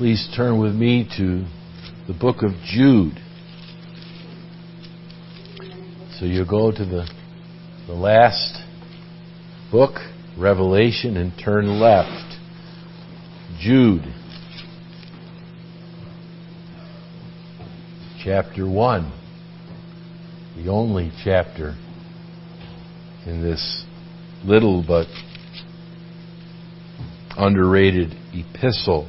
Please turn with me to the book of Jude. So you go to the, the last book, Revelation, and turn left. Jude, chapter 1, the only chapter in this little but underrated epistle.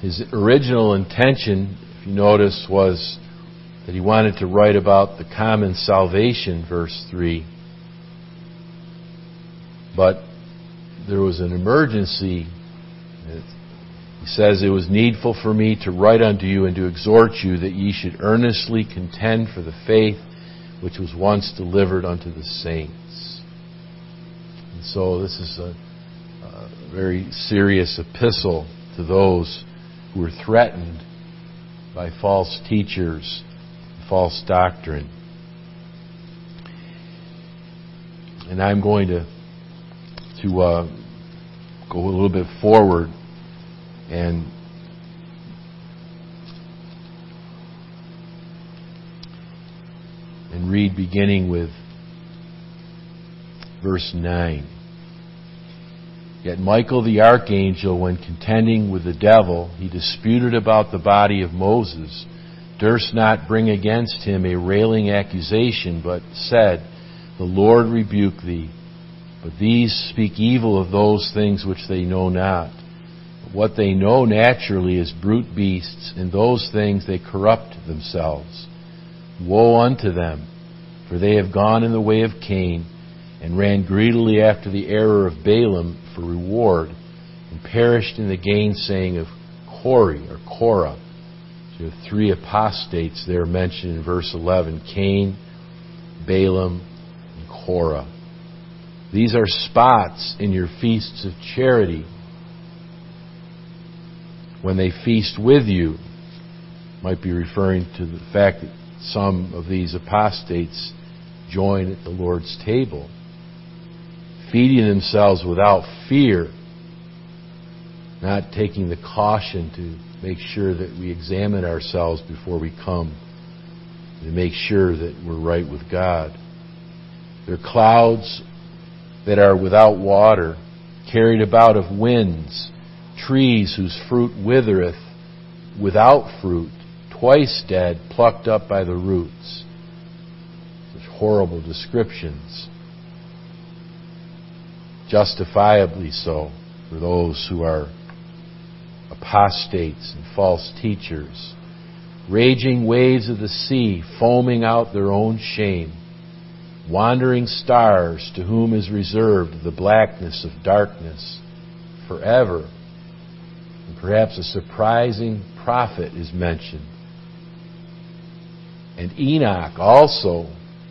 His original intention, if you notice, was that he wanted to write about the common salvation, verse 3. But there was an emergency. He says, It was needful for me to write unto you and to exhort you that ye should earnestly contend for the faith which was once delivered unto the saints. And so this is a, a very serious epistle to those who are threatened by false teachers, false doctrine. And I'm going to to uh, go a little bit forward and and read beginning with verse 9. Yet Michael the archangel, when contending with the devil, he disputed about the body of Moses, durst not bring against him a railing accusation, but said, The Lord rebuke thee. But these speak evil of those things which they know not. What they know naturally is brute beasts, and those things they corrupt themselves. Woe unto them, for they have gone in the way of Cain, and ran greedily after the error of Balaam for reward, and perished in the gainsaying of Core or Korah. So three apostates there mentioned in verse 11 Cain, Balaam, and Korah. These are spots in your feasts of charity. When they feast with you, might be referring to the fact that some of these apostates join at the Lord's table feeding themselves without fear, not taking the caution to make sure that we examine ourselves before we come, to make sure that we're right with God. They're clouds that are without water, carried about of winds, trees whose fruit withereth, without fruit, twice dead, plucked up by the roots. Such horrible descriptions justifiably so for those who are apostates and false teachers, raging waves of the sea foaming out their own shame, wandering stars to whom is reserved the blackness of darkness forever. And perhaps a surprising prophet is mentioned. And Enoch also,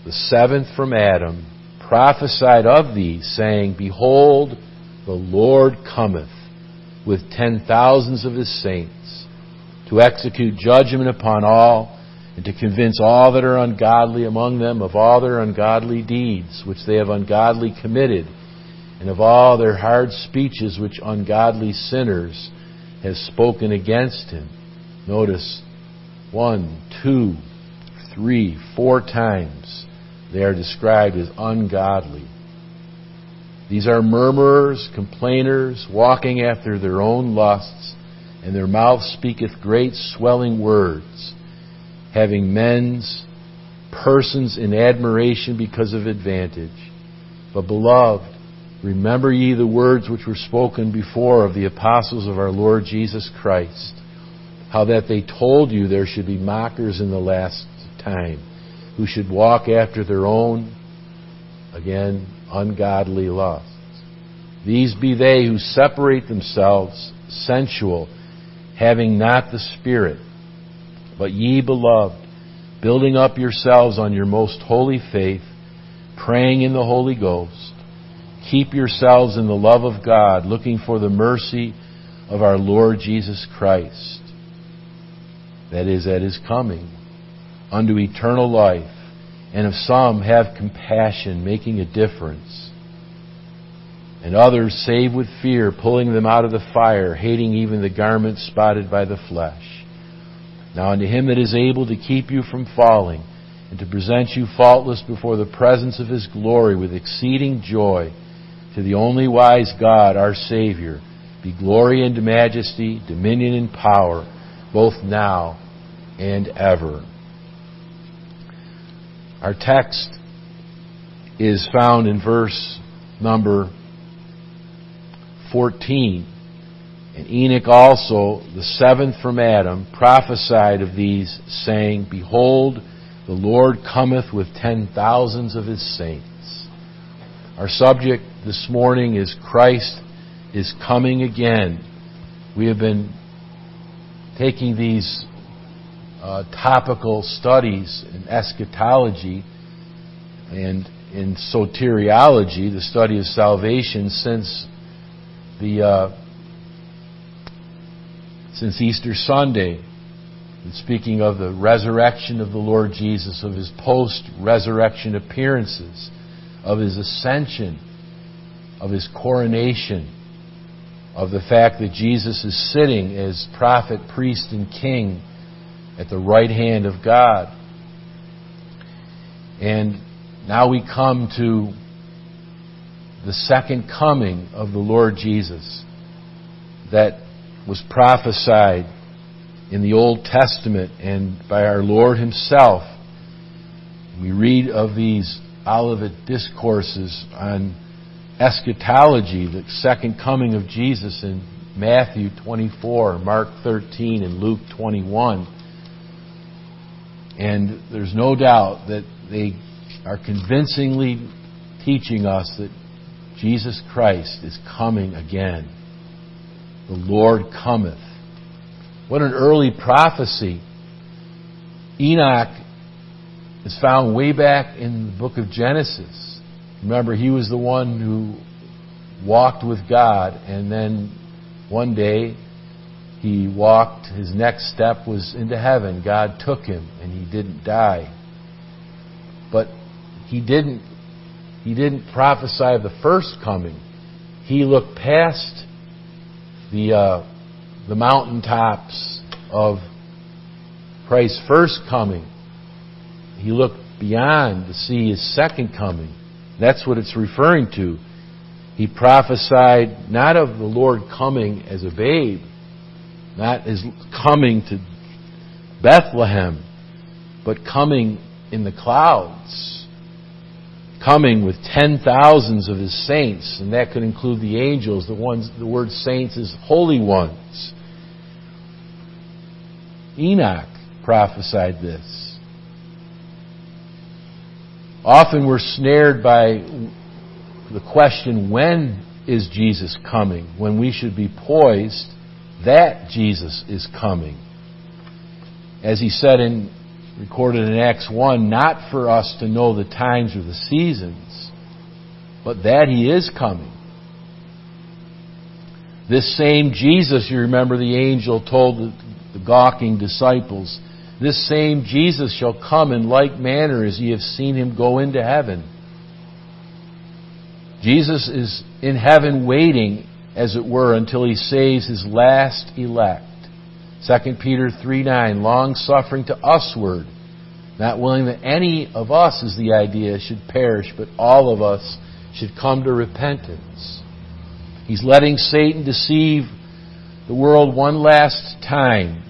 the seventh from Adam, prophesied of thee, saying, Behold, the Lord cometh with ten thousands of his saints to execute judgment upon all and to convince all that are ungodly among them of all their ungodly deeds which they have ungodly committed and of all their hard speeches which ungodly sinners have spoken against him. Notice one, two, three, four times they are described as ungodly. These are murmurers, complainers, walking after their own lusts, and their mouth speaketh great swelling words, having men's persons in admiration because of advantage. But beloved, remember ye the words which were spoken before of the apostles of our Lord Jesus Christ, how that they told you there should be mockers in the last time who should walk after their own, again, ungodly lusts. These be they who separate themselves sensual, having not the Spirit. But ye, beloved, building up yourselves on your most holy faith, praying in the Holy Ghost, keep yourselves in the love of God, looking for the mercy of our Lord Jesus Christ. That is, at his coming unto eternal life, and of some have compassion, making a difference, and others save with fear, pulling them out of the fire, hating even the garment spotted by the flesh. Now unto him that is able to keep you from falling, and to present you faultless before the presence of his glory with exceeding joy, to the only wise God, our Savior, be glory and majesty, dominion and power, both now and ever. Our text is found in verse number 14. And Enoch also, the seventh from Adam, prophesied of these, saying, Behold, the Lord cometh with ten thousands of his saints. Our subject this morning is Christ is coming again. We have been taking these uh, topical studies in eschatology and in soteriology, the study of salvation, since the uh, since Easter Sunday, speaking of the resurrection of the Lord Jesus, of his post-resurrection appearances, of his ascension, of his coronation, of the fact that Jesus is sitting as prophet, priest, and king at the right hand of God. And now we come to the second coming of the Lord Jesus that was prophesied in the Old Testament and by our Lord Himself. We read of these Olivet discourses on eschatology, the second coming of Jesus in Matthew 24, Mark 13, and Luke 21. And there's no doubt that they are convincingly teaching us that Jesus Christ is coming again. The Lord cometh. What an early prophecy. Enoch is found way back in the book of Genesis. Remember, he was the one who walked with God, and then one day he walked, his next step was into heaven. God took him, and he didn't die. But he didn't he didn't prophesy of the first coming. He looked past the uh, the mountaintops of Christ's first coming. He looked beyond to see his second coming. That's what it's referring to. He prophesied not of the Lord coming as a babe, not as coming to Bethlehem, but coming in the clouds coming with ten thousands of his saints, and that could include the angels. The ones the word saints is holy ones. Enoch prophesied this. Often we're snared by the question, when is Jesus coming? When we should be poised that Jesus is coming. As he said in recorded in Acts 1, not for us to know the times or the seasons, but that He is coming. This same Jesus, you remember the angel told the, the gawking disciples, this same Jesus shall come in like manner as ye have seen him go into heaven. Jesus is in heaven waiting, as it were, until he saves his last elect. 2 Peter 3 9, long suffering to usward, not willing that any of us, is the idea, should perish, but all of us should come to repentance. He's letting Satan deceive the world one last time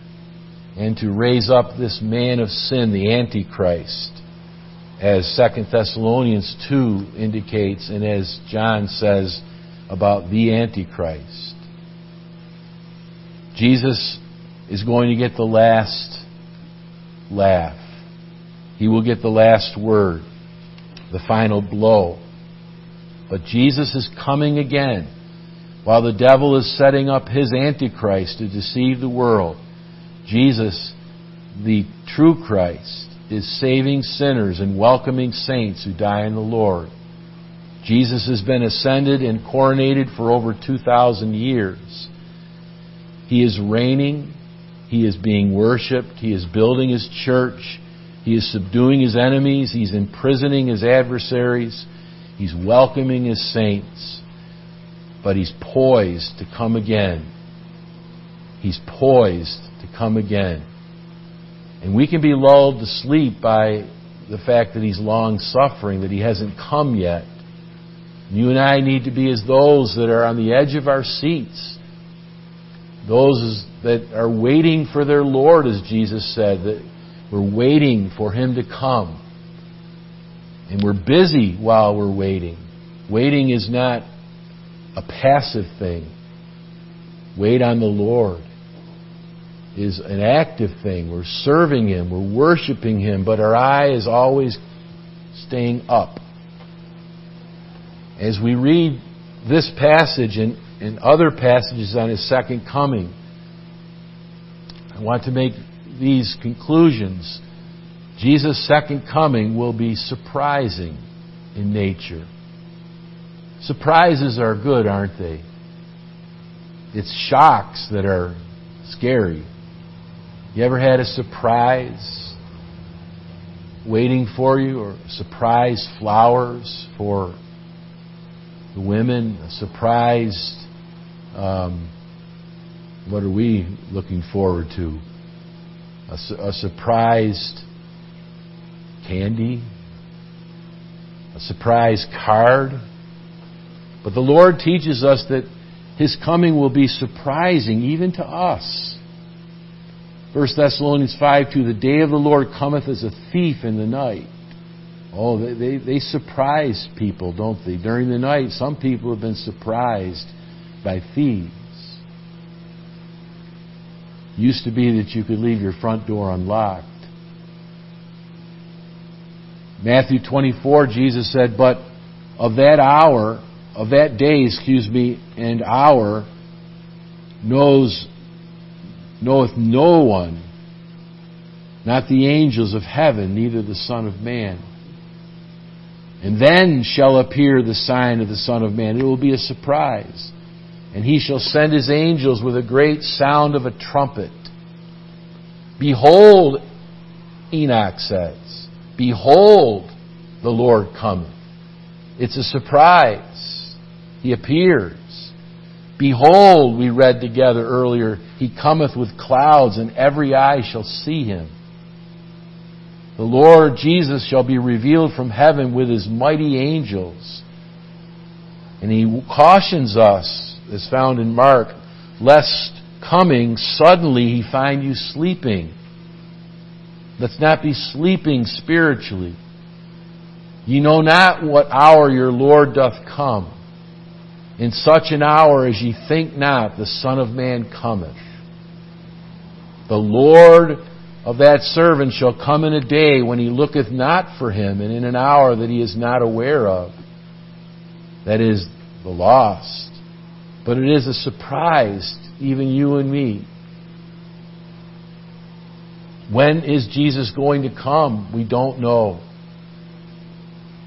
and to raise up this man of sin, the Antichrist, as 2 Thessalonians 2 indicates and as John says about the Antichrist. Jesus is going to get the last laugh. He will get the last word, the final blow. But Jesus is coming again. While the devil is setting up his Antichrist to deceive the world, Jesus, the true Christ, is saving sinners and welcoming saints who die in the Lord. Jesus has been ascended and coronated for over 2,000 years. He is reigning. He is being worshiped. He is building His church. He is subduing His enemies. He's imprisoning His adversaries. He's welcoming His saints. but He's poised to come again. He's poised to come again. And we can be lulled to sleep by the fact that He's long suffering, that He hasn't come yet. You and I need to be as those that are on the edge of our seats. Those that are waiting for their Lord, as Jesus said, that we're waiting for Him to come. And we're busy while we're waiting. Waiting is not a passive thing. Wait on the Lord is an active thing. We're serving Him, we're worshiping Him, but our eye is always staying up. As we read this passage and, and other passages on His second coming, I want to make these conclusions. Jesus' second coming will be surprising in nature. Surprises are good, aren't they? It's shocks that are scary. You ever had a surprise waiting for you or surprise flowers for the women? Surprised, um, what are we looking forward to? A, a surprised candy? A surprise card? But the Lord teaches us that His coming will be surprising even to us. 1 Thessalonians 5 2, the day of the Lord cometh as a thief in the night. Oh, they, they, they surprise people, don't they? During the night, some people have been surprised by thieves. Used to be that you could leave your front door unlocked. Matthew 24, Jesus said, But of that hour, of that day, excuse me, and hour, knows knoweth no one, not the angels of heaven, neither the Son of Man. And then shall appear the sign of the Son of Man. It will be a surprise. And he shall send his angels with a great sound of a trumpet. Behold, Enoch says, Behold, the Lord cometh. It's a surprise. He appears. Behold, we read together earlier, he cometh with clouds, and every eye shall see him. The Lord Jesus shall be revealed from heaven with his mighty angels. And he cautions us, as found in Mark, lest coming suddenly he find you sleeping. Let's not be sleeping spiritually. Ye know not what hour your Lord doth come in such an hour as ye think not, the Son of Man cometh. The Lord of that servant shall come in a day when he looketh not for him, and in an hour that he is not aware of. That is the lost. But it is a surprise even you and me. When is Jesus going to come? We don't know.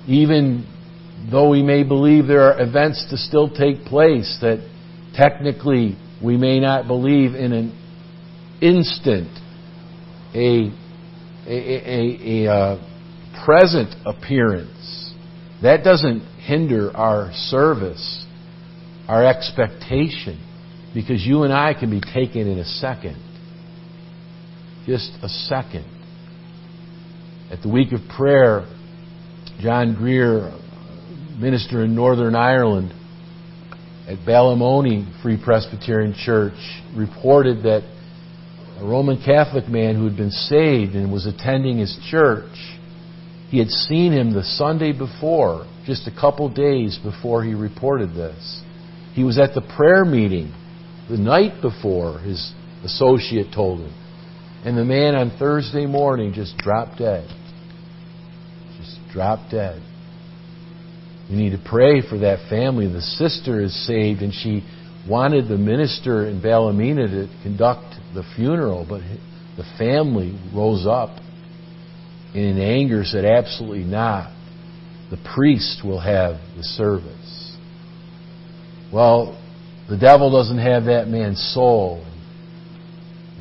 Even though we may believe there are events to still take place that technically we may not believe in an instant a, a, a, a uh, present appearance, that doesn't hinder our service, our expectation, because you and I can be taken in a second. Just a second. At the week of prayer, John Greer minister in Northern Ireland at Ballymoney Free Presbyterian Church reported that a Roman Catholic man who had been saved and was attending his church, he had seen him the Sunday before, just a couple days before he reported this. He was at the prayer meeting the night before, his associate told him. And the man on Thursday morning just dropped dead. Just dropped dead. We need to pray for that family. The sister is saved, and she wanted the minister in Ballymena to conduct the funeral, but the family rose up and in anger said, Absolutely not. The priest will have the service. Well, the devil doesn't have that man's soul.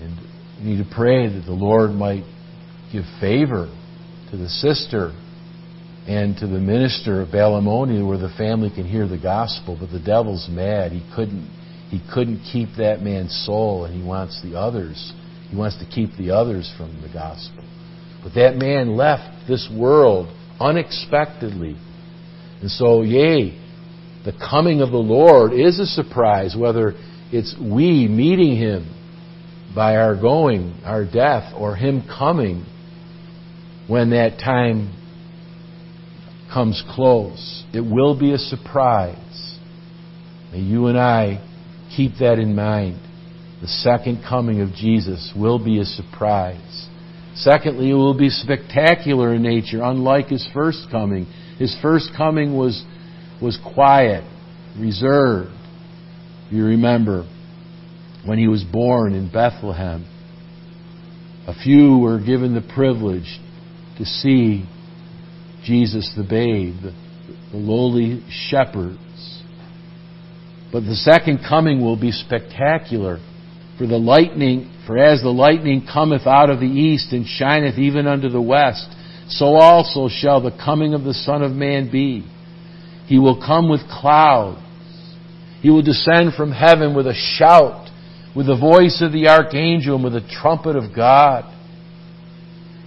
And we need to pray that the Lord might give favor to the sister and to the minister of Ballymoney where the family can hear the gospel, but the devil's mad. He couldn't he couldn't keep that man's soul and he wants the others. He wants to keep the others from the gospel. But that man left this world unexpectedly. And so, yea, the coming of the Lord is a surprise, whether it's we meeting Him by our going, our death, or Him coming when that time comes close. It will be a surprise. May you and I keep that in mind. The second coming of Jesus will be a surprise. Secondly, it will be spectacular in nature, unlike his first coming. His first coming was, was quiet, reserved. You remember when he was born in Bethlehem. A few were given the privilege to see Jesus the babe, the, lowly shepherds. But the second coming will be spectacular. For the lightning, for as the lightning cometh out of the east and shineth even unto the west, so also shall the coming of the Son of Man be. He will come with clouds. He will descend from heaven with a shout, with the voice of the archangel, and with the trumpet of God.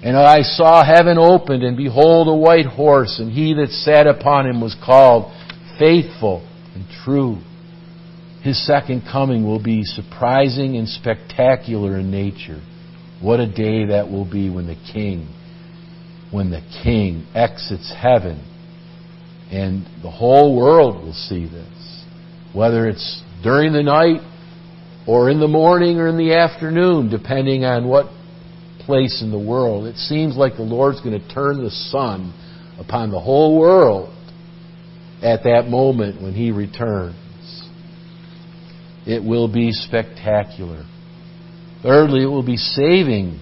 And I saw heaven opened, and behold, a white horse, and he that sat upon him was called Faithful and True. His second coming will be surprising and spectacular in nature. What a day that will be when the King, when the King exits heaven, and the whole world will see this. Whether it's during the night, or in the morning, or in the afternoon, depending on what place in the world. It seems like the Lord's going to turn the sun upon the whole world at that moment when He returns. It will be spectacular. Thirdly, it will be saving.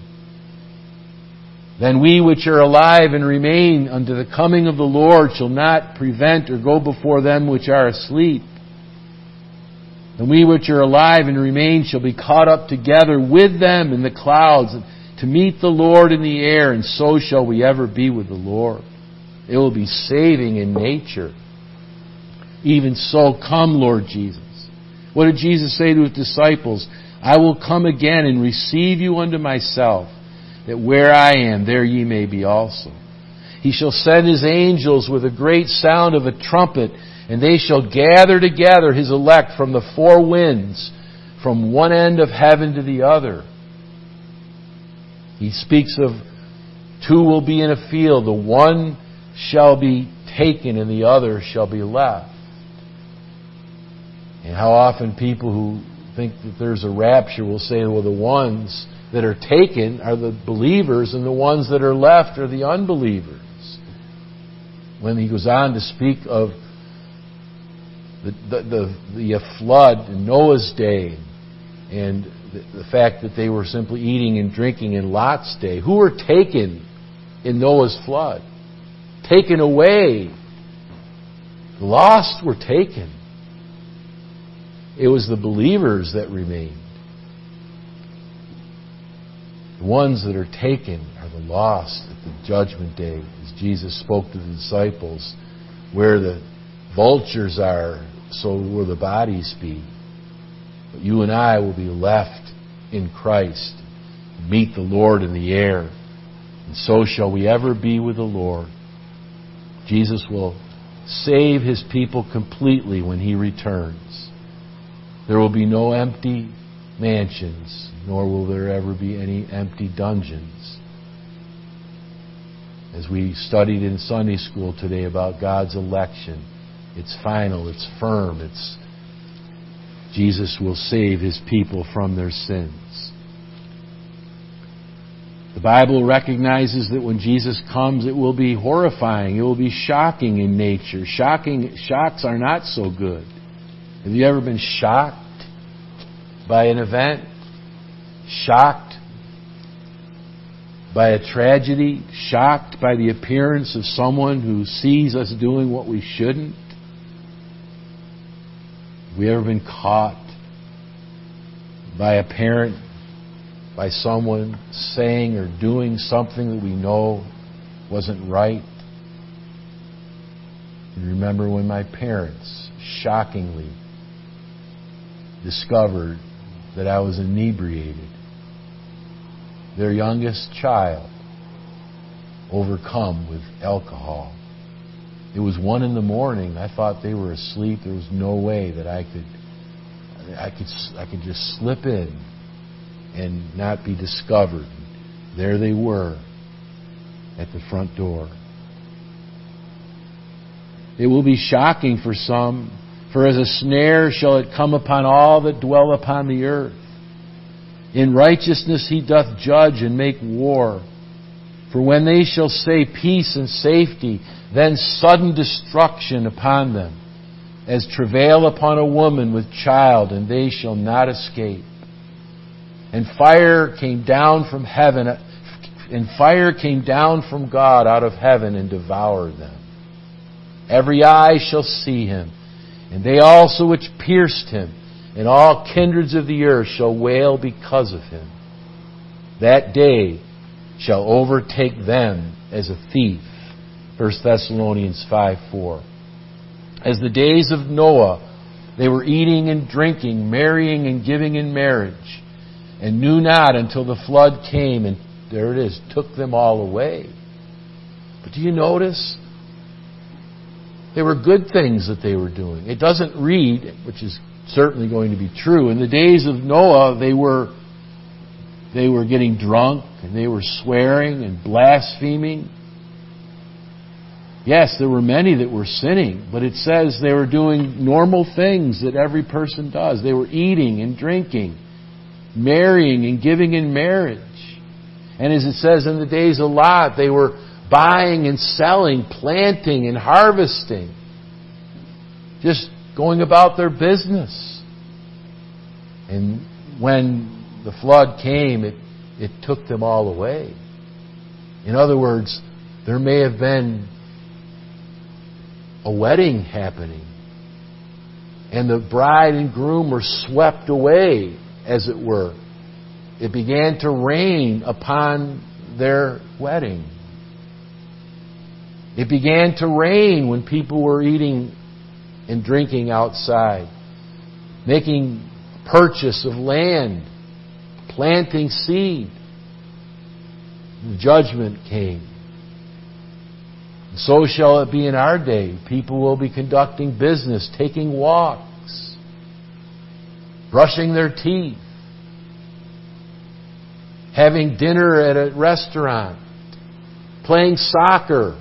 Then we which are alive and remain unto the coming of the Lord shall not prevent or go before them which are asleep. And we which are alive and remain shall be caught up together with them in the clouds to meet the Lord in the air, and so shall we ever be with the Lord. It will be saving in nature. Even so, come, Lord Jesus. What did Jesus say to his disciples? I will come again and receive you unto myself, that where I am, there ye may be also. He shall send his angels with a great sound of a trumpet, and they shall gather together his elect from the four winds, from one end of heaven to the other. He speaks of two will be in a field, the one shall be taken and the other shall be left. And how often people who think that there's a rapture will say, well, the ones that are taken are the believers and the ones that are left are the unbelievers. When he goes on to speak of the, the, the, the uh, flood in Noah's day and the, the fact that they were simply eating and drinking in Lot's day. Who were taken in Noah's flood? Taken away. The lost were taken. It was the believers that remained. The ones that are taken are the lost at the judgment day, as Jesus spoke to the disciples. Where the vultures are, so will the bodies be. But you and I will be left in Christ, meet the Lord in the air, and so shall we ever be with the Lord. Jesus will save his people completely when he returns. There will be no empty mansions, nor will there ever be any empty dungeons. As we studied in Sunday school today about God's election, it's final, it's firm, it's Jesus will save his people from their sins. The Bible recognizes that when Jesus comes, it will be horrifying. It will be shocking in nature. Shocking shocks are not so good. Have you ever been shocked by an event? Shocked by a tragedy? Shocked by the appearance of someone who sees us doing what we shouldn't? Have we ever been caught by a parent, by someone saying or doing something that we know wasn't right? And remember when my parents shockingly discovered that I was inebriated. Their youngest child overcome with alcohol. It was one in the morning. I thought they were asleep. There was no way that I could I could I could just slip in and not be discovered. There they were at the front door. It will be shocking for some, for as a snare shall it come upon all that dwell upon the earth. In righteousness he doth judge and make war. For when they shall say peace and safety, then sudden destruction upon them, as travail upon a woman with child, and they shall not escape. And fire came down from heaven, and fire came down from God out of heaven and devoured them. Every eye shall see him, and they also which pierced him, and all kindreds of the earth shall wail because of him. That day shall overtake them as a thief. 1 Thessalonians 5 4. As the days of Noah, they were eating and drinking, marrying and giving in marriage, and knew not until the flood came and there it is, took them all away. But do you notice? They were good things that they were doing. It doesn't read, which is certainly going to be true. In the days of Noah, they were they were getting drunk and they were swearing and blaspheming. Yes, there were many that were sinning, but it says they were doing normal things that every person does. They were eating and drinking, marrying and giving in marriage. And as it says in the days of Lot, they were buying and selling, planting and harvesting. Just going about their business. And when the flood came, it, it took them all away. In other words, there may have been a wedding happening, and the bride and groom were swept away, as it were. It began to rain upon their wedding. It began to rain when people were eating and drinking outside, making purchase of land, planting seed. Judgment came. So shall it be in our day. People will be conducting business, taking walks, brushing their teeth, having dinner at a restaurant, playing soccer,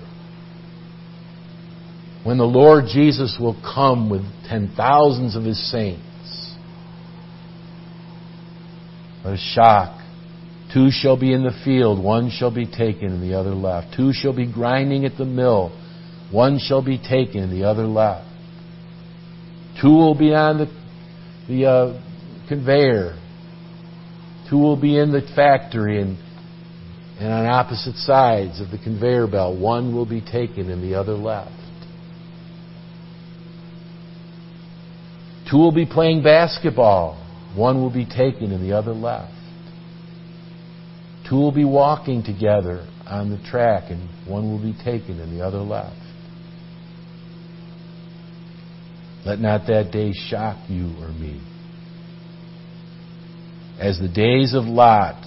when the Lord Jesus will come with ten thousands of his saints. A shock. Two shall be in the field, one shall be taken and the other left. Two shall be grinding at the mill, one shall be taken and the other left. Two will be on the, the uh, conveyor. Two will be in the factory and, and on opposite sides of the conveyor belt. One will be taken and the other left. Two will be playing basketball. One will be taken and the other left. Two will be walking together on the track and one will be taken and the other left. Let not that day shock you or me. As the days of Lot,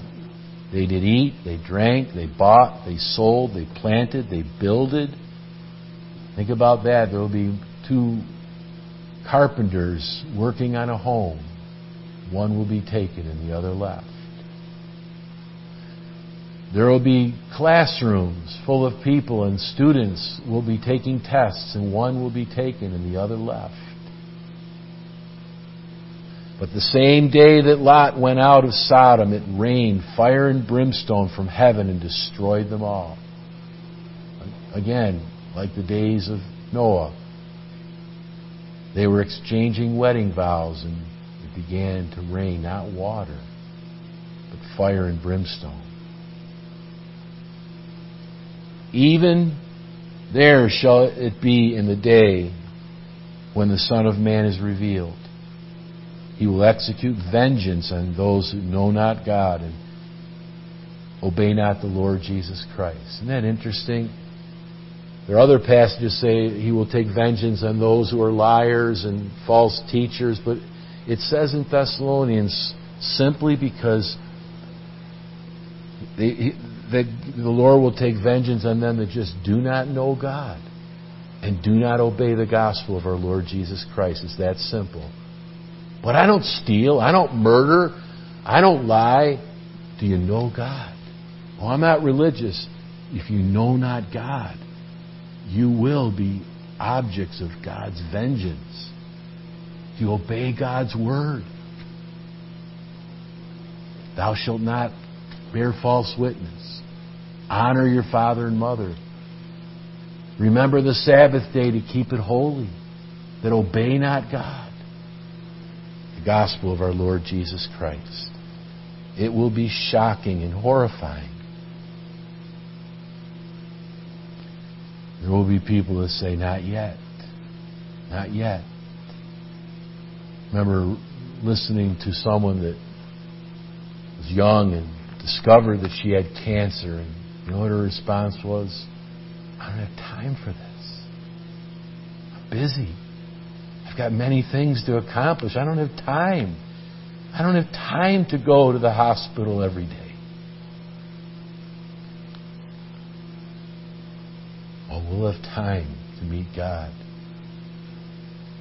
they did eat, they drank, they bought, they sold, they planted, they builded. Think about that. There will be two carpenters working on a home, one will be taken and the other left. There will be classrooms full of people and students will be taking tests and one will be taken and the other left. But the same day that Lot went out of Sodom, it rained fire and brimstone from heaven and destroyed them all. Again, like the days of Noah, they were exchanging wedding vows, and it began to rain not water, but fire and brimstone. Even there shall it be in the day when the Son of Man is revealed. He will execute vengeance on those who know not God and obey not the Lord Jesus Christ. Isn't that interesting? There are other passages say he will take vengeance on those who are liars and false teachers, but it says in Thessalonians simply because that the Lord will take vengeance on them that just do not know God and do not obey the gospel of our Lord Jesus Christ. It's that simple. But I don't steal. I don't murder. I don't lie. Do you know God? Oh, I'm not religious. If you know not God, you will be objects of God's vengeance. If you obey God's word, thou shalt not bear false witness. Honor your father and mother. Remember the Sabbath day to keep it holy, that obey not God. The gospel of our Lord Jesus Christ. It will be shocking and horrifying. There will be people that say, Not yet. Not yet. Remember listening to someone that was young and discovered that she had cancer, and you know what her response was? I don't have time for this. I'm busy. I've got many things to accomplish. I don't have time. I don't have time to go to the hospital every day. We'll have time to meet God.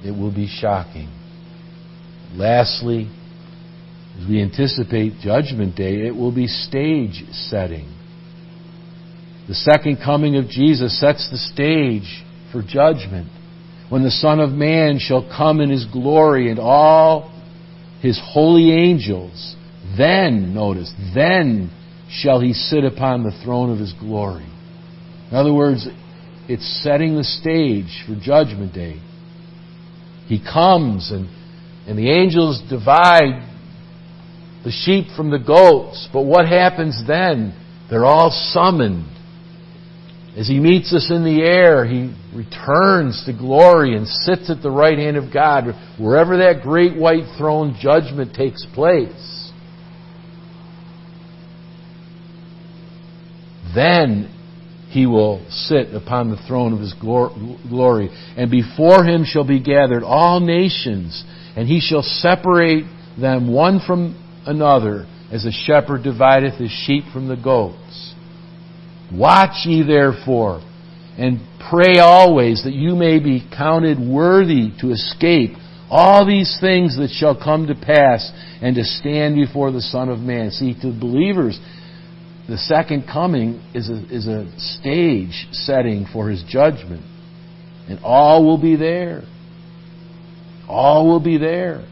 It will be shocking. Lastly, as we anticipate Judgment Day, it will be stage setting. The second coming of Jesus sets the stage for judgment. When the Son of Man shall come in his glory and all his holy angels, then, notice, then shall he sit upon the throne of his glory. In other words, it's setting the stage for Judgment Day. He comes and, and the angels divide the sheep from the goats. But what happens then? They're all summoned. As he meets us in the air, he returns to glory and sits at the right hand of God, wherever that great white throne judgment takes place. Then he will sit upon the throne of his glory, and before him shall be gathered all nations, and he shall separate them one from another, as a shepherd divideth his sheep from the goats. Watch ye therefore, and pray always that you may be counted worthy to escape all these things that shall come to pass and to stand before the Son of Man. See, to believers, the second coming is a, is a stage setting for his judgment. And all will be there. All will be there.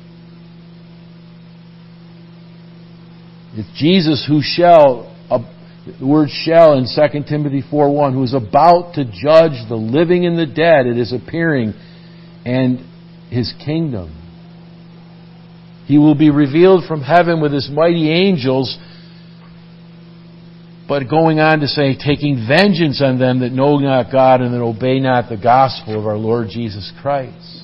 It's Jesus who shall, the word shall in 2 Timothy 4.1, who is about to judge the living and the dead It is appearing and his kingdom. He will be revealed from heaven with his mighty angels, but going on to say, taking vengeance on them that know not God and that obey not the gospel of our Lord Jesus Christ.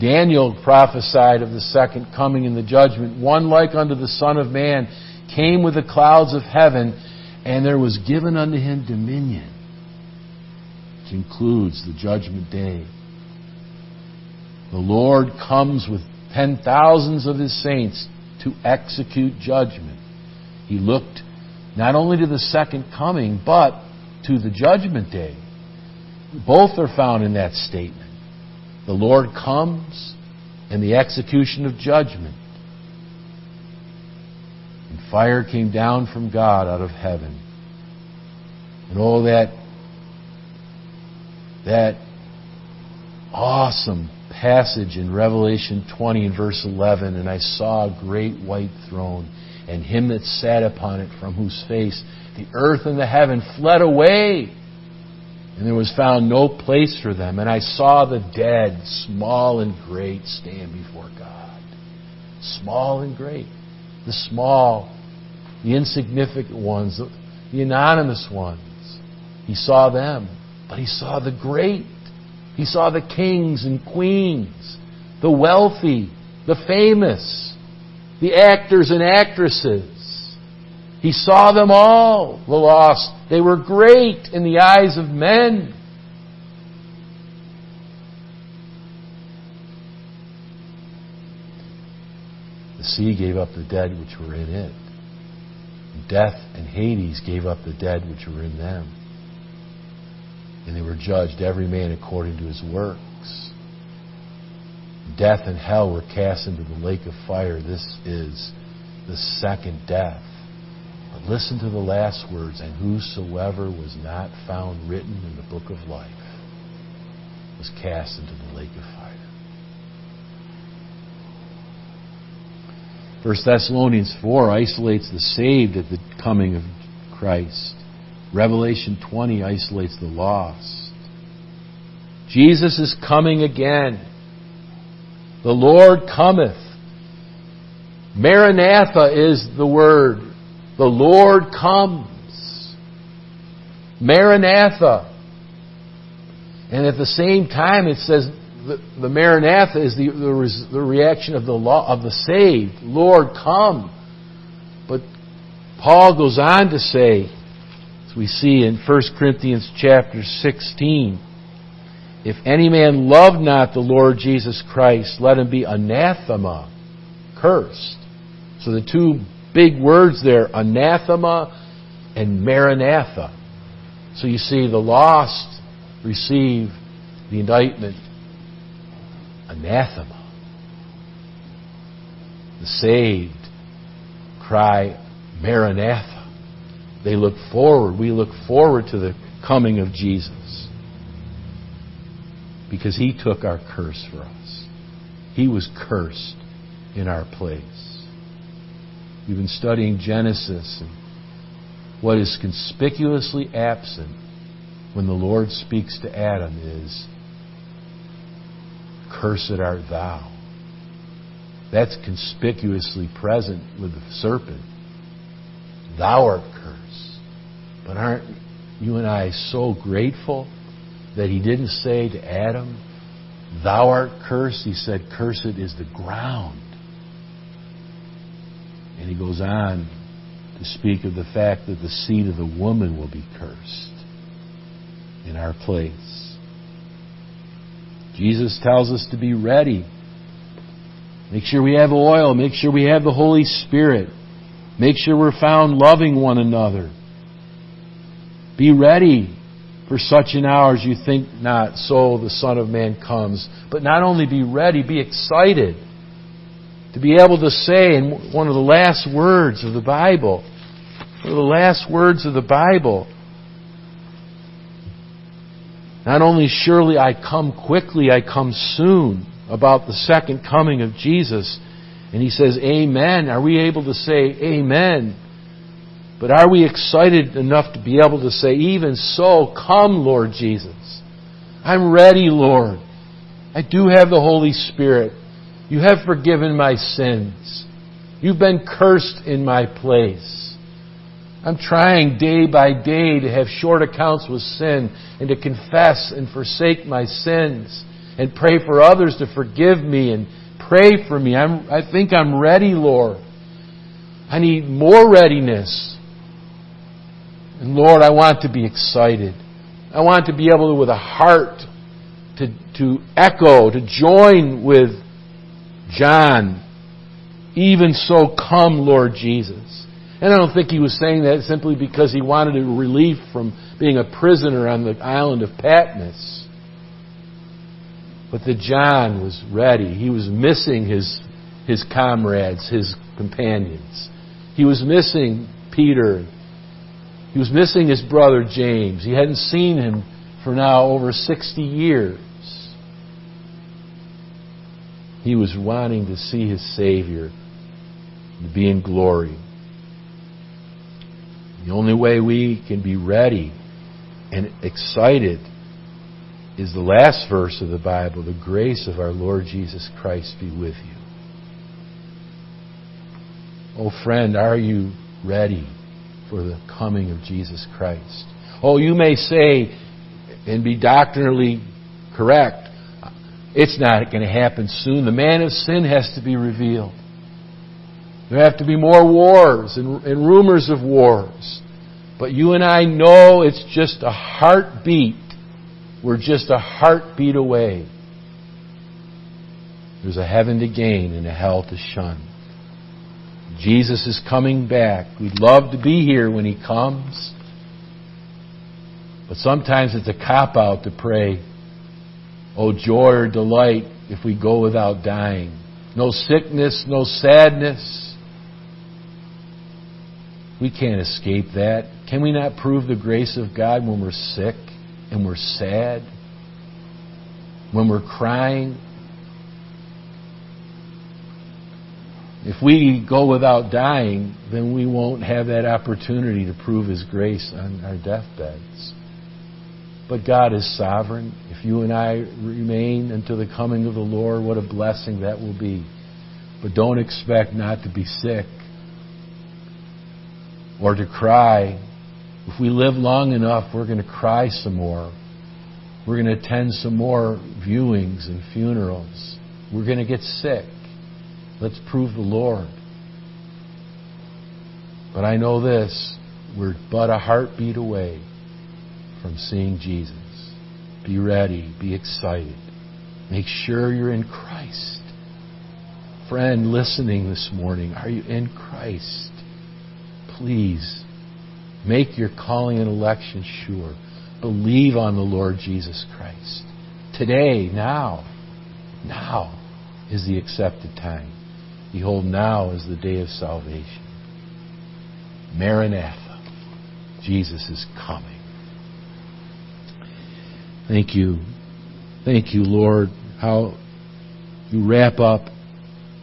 Daniel prophesied of the second coming in the judgment. One like unto the Son of Man came with the clouds of heaven, and there was given unto him dominion, which includes the judgment day. The Lord comes with ten thousands of his saints to execute judgment. He looked not only to the second coming, but to the judgment day. Both are found in that statement. The Lord comes and the execution of judgment. And fire came down from God out of heaven. And all that, that awesome passage in Revelation 20 and verse 11, and I saw a great white throne, and him that sat upon it, from whose face the earth and the heaven fled away and there was found no place for them. And I saw the dead, small and great, stand before God. Small and great. The small, the insignificant ones, the anonymous ones. He saw them, but he saw the great. He saw the kings and queens, the wealthy, the famous, the actors and actresses. He saw them all, the lost. They were great in the eyes of men. The sea gave up the dead which were in it. Death and Hades gave up the dead which were in them. And they were judged, every man according to his works. Death and hell were cast into the lake of fire. This is the second death. But listen to the last words, and whosoever was not found written in the book of life was cast into the lake of fire. 1 Thessalonians 4 isolates the saved at the coming of Christ. Revelation 20 isolates the lost. Jesus is coming again. The Lord cometh. Maranatha is the word. The Lord comes. Maranatha. And at the same time, it says the, the Maranatha is the, the, the reaction of the law, of the saved. Lord, come. But Paul goes on to say, as we see in 1 Corinthians chapter 16, if any man love not the Lord Jesus Christ, let him be anathema, cursed. So the two big words there, anathema and maranatha. So you see, the lost receive the indictment anathema. The saved cry maranatha. They look forward. We look forward to the coming of Jesus. Because he took our curse for us. He was cursed in our place. We've been studying Genesis and what is conspicuously absent when the Lord speaks to Adam is, Cursed art thou. That's conspicuously present with the serpent. Thou art cursed. But aren't you and I so grateful that he didn't say to Adam, Thou art cursed? He said, Cursed is the ground. And he goes on to speak of the fact that the seed of the woman will be cursed in our place. Jesus tells us to be ready. Make sure we have oil. Make sure we have the Holy Spirit. Make sure we're found loving one another. Be ready for such an hour as you think not, so the Son of Man comes. But not only be ready, be excited. To be able to say in one of the last words of the Bible, one of the last words of the Bible, not only surely I come quickly, I come soon, about the second coming of Jesus. And he says, Amen. Are we able to say Amen? But are we excited enough to be able to say, Even so, come, Lord Jesus? I'm ready, Lord. I do have the Holy Spirit. You have forgiven my sins. You've been cursed in my place. I'm trying day by day to have short accounts with sin and to confess and forsake my sins and pray for others to forgive me and pray for me. I'm, I think I'm ready, Lord. I need more readiness. And Lord, I want to be excited. I want to be able to, with a heart, to, to echo, to join with John. Even so, come, Lord Jesus. And I don't think he was saying that simply because he wanted a relief from being a prisoner on the island of Patmos. But the John was ready. He was missing his, his comrades, his companions. He was missing Peter. He was missing his brother James. He hadn't seen him for now over 60 years. He was wanting to see his Savior to be in glory. The only way we can be ready and excited is the last verse of the Bible the grace of our Lord Jesus Christ be with you. Oh, friend, are you ready for the coming of Jesus Christ? Oh, you may say and be doctrinally correct, it's not going to happen soon. The man of sin has to be revealed. There have to be more wars and, and rumors of wars. But you and I know it's just a heartbeat. We're just a heartbeat away. There's a heaven to gain and a hell to shun. Jesus is coming back. We'd love to be here when He comes. But sometimes it's a cop out to pray, oh joy or delight if we go without dying. No sickness, no sadness. We can't escape that. Can we not prove the grace of God when we're sick and we're sad? When we're crying? If we go without dying, then we won't have that opportunity to prove His grace on our deathbeds. But God is sovereign. If you and I remain until the coming of the Lord, what a blessing that will be. But don't expect not to be sick or to cry. If we live long enough, we're going to cry some more. We're going to attend some more viewings and funerals. We're going to get sick. Let's prove the Lord. But I know this we're but a heartbeat away from seeing Jesus. Be ready, be excited. Make sure you're in Christ. Friend listening this morning, are you in Christ? Please make your calling and election sure. Believe on the Lord Jesus Christ. Today, now, now is the accepted time. Behold, now is the day of salvation. Maranatha. Jesus is coming. Thank you. Thank you, Lord, how you wrap up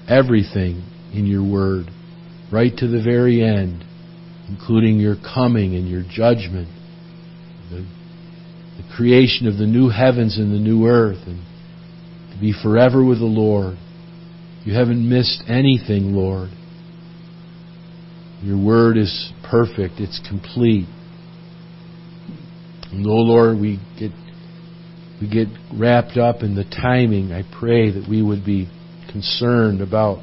everything in your word, right to the very end, including your coming and your judgment, the, the creation of the new heavens and the new earth, and to be forever with the Lord. You haven't missed anything, Lord. Your word is perfect, it's complete. And oh Lord, we get we get wrapped up in the timing. I pray that we would be concerned about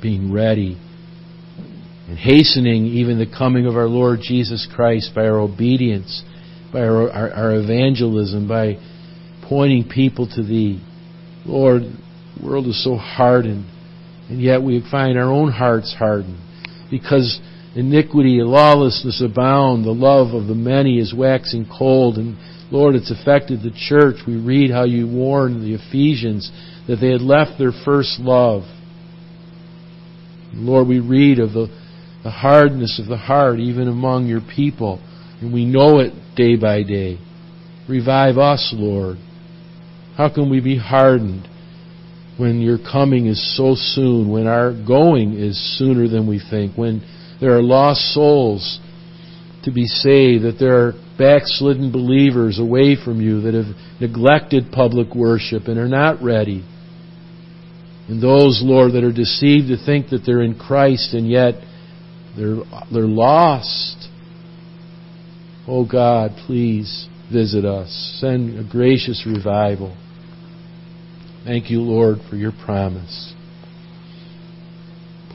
being ready and hastening even the coming of our Lord Jesus Christ by our obedience, by our, our, our evangelism, by pointing people to Thee. Lord, world is so hardened, and yet we find our own hearts hardened because iniquity and lawlessness abound. The love of the many is waxing cold, and Lord, it's affected the church. We read how you warned the Ephesians that they had left their first love. Lord, we read of the, the hardness of the heart even among your people, and we know it day by day. Revive us, Lord. How can we be hardened when your coming is so soon, when our going is sooner than we think, when there are lost souls to be saved, that there are backslidden believers away from you that have neglected public worship and are not ready. And those, Lord, that are deceived to think that they're in Christ and yet they're, they're lost. Oh God, please visit us. Send a gracious revival. Thank you, Lord, for your promise.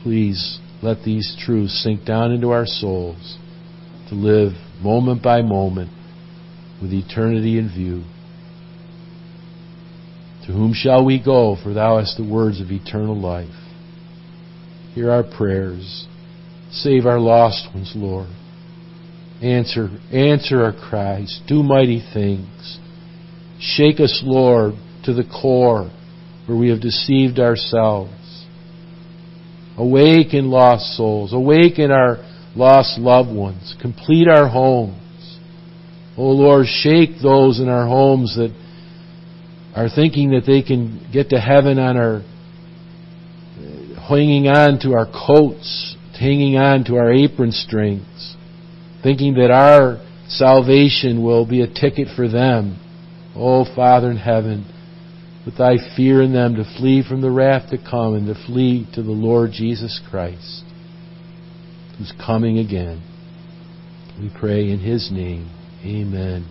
Please let these truths sink down into our souls to live moment by moment with eternity in view. To whom shall we go? For thou hast the words of eternal life. Hear our prayers. Save our lost ones, Lord. Answer, answer our cries. Do mighty things. Shake us, Lord, to the core where we have deceived ourselves. Awaken lost souls. Awaken our lost loved ones. Complete our homes. Oh Lord, shake those in our homes that are thinking that they can get to heaven on our hanging on to our coats, hanging on to our apron strings, thinking that our salvation will be a ticket for them. Oh Father in heaven, put thy fear in them to flee from the wrath to come and to flee to the Lord Jesus Christ who's coming again. We pray in His name. Amen.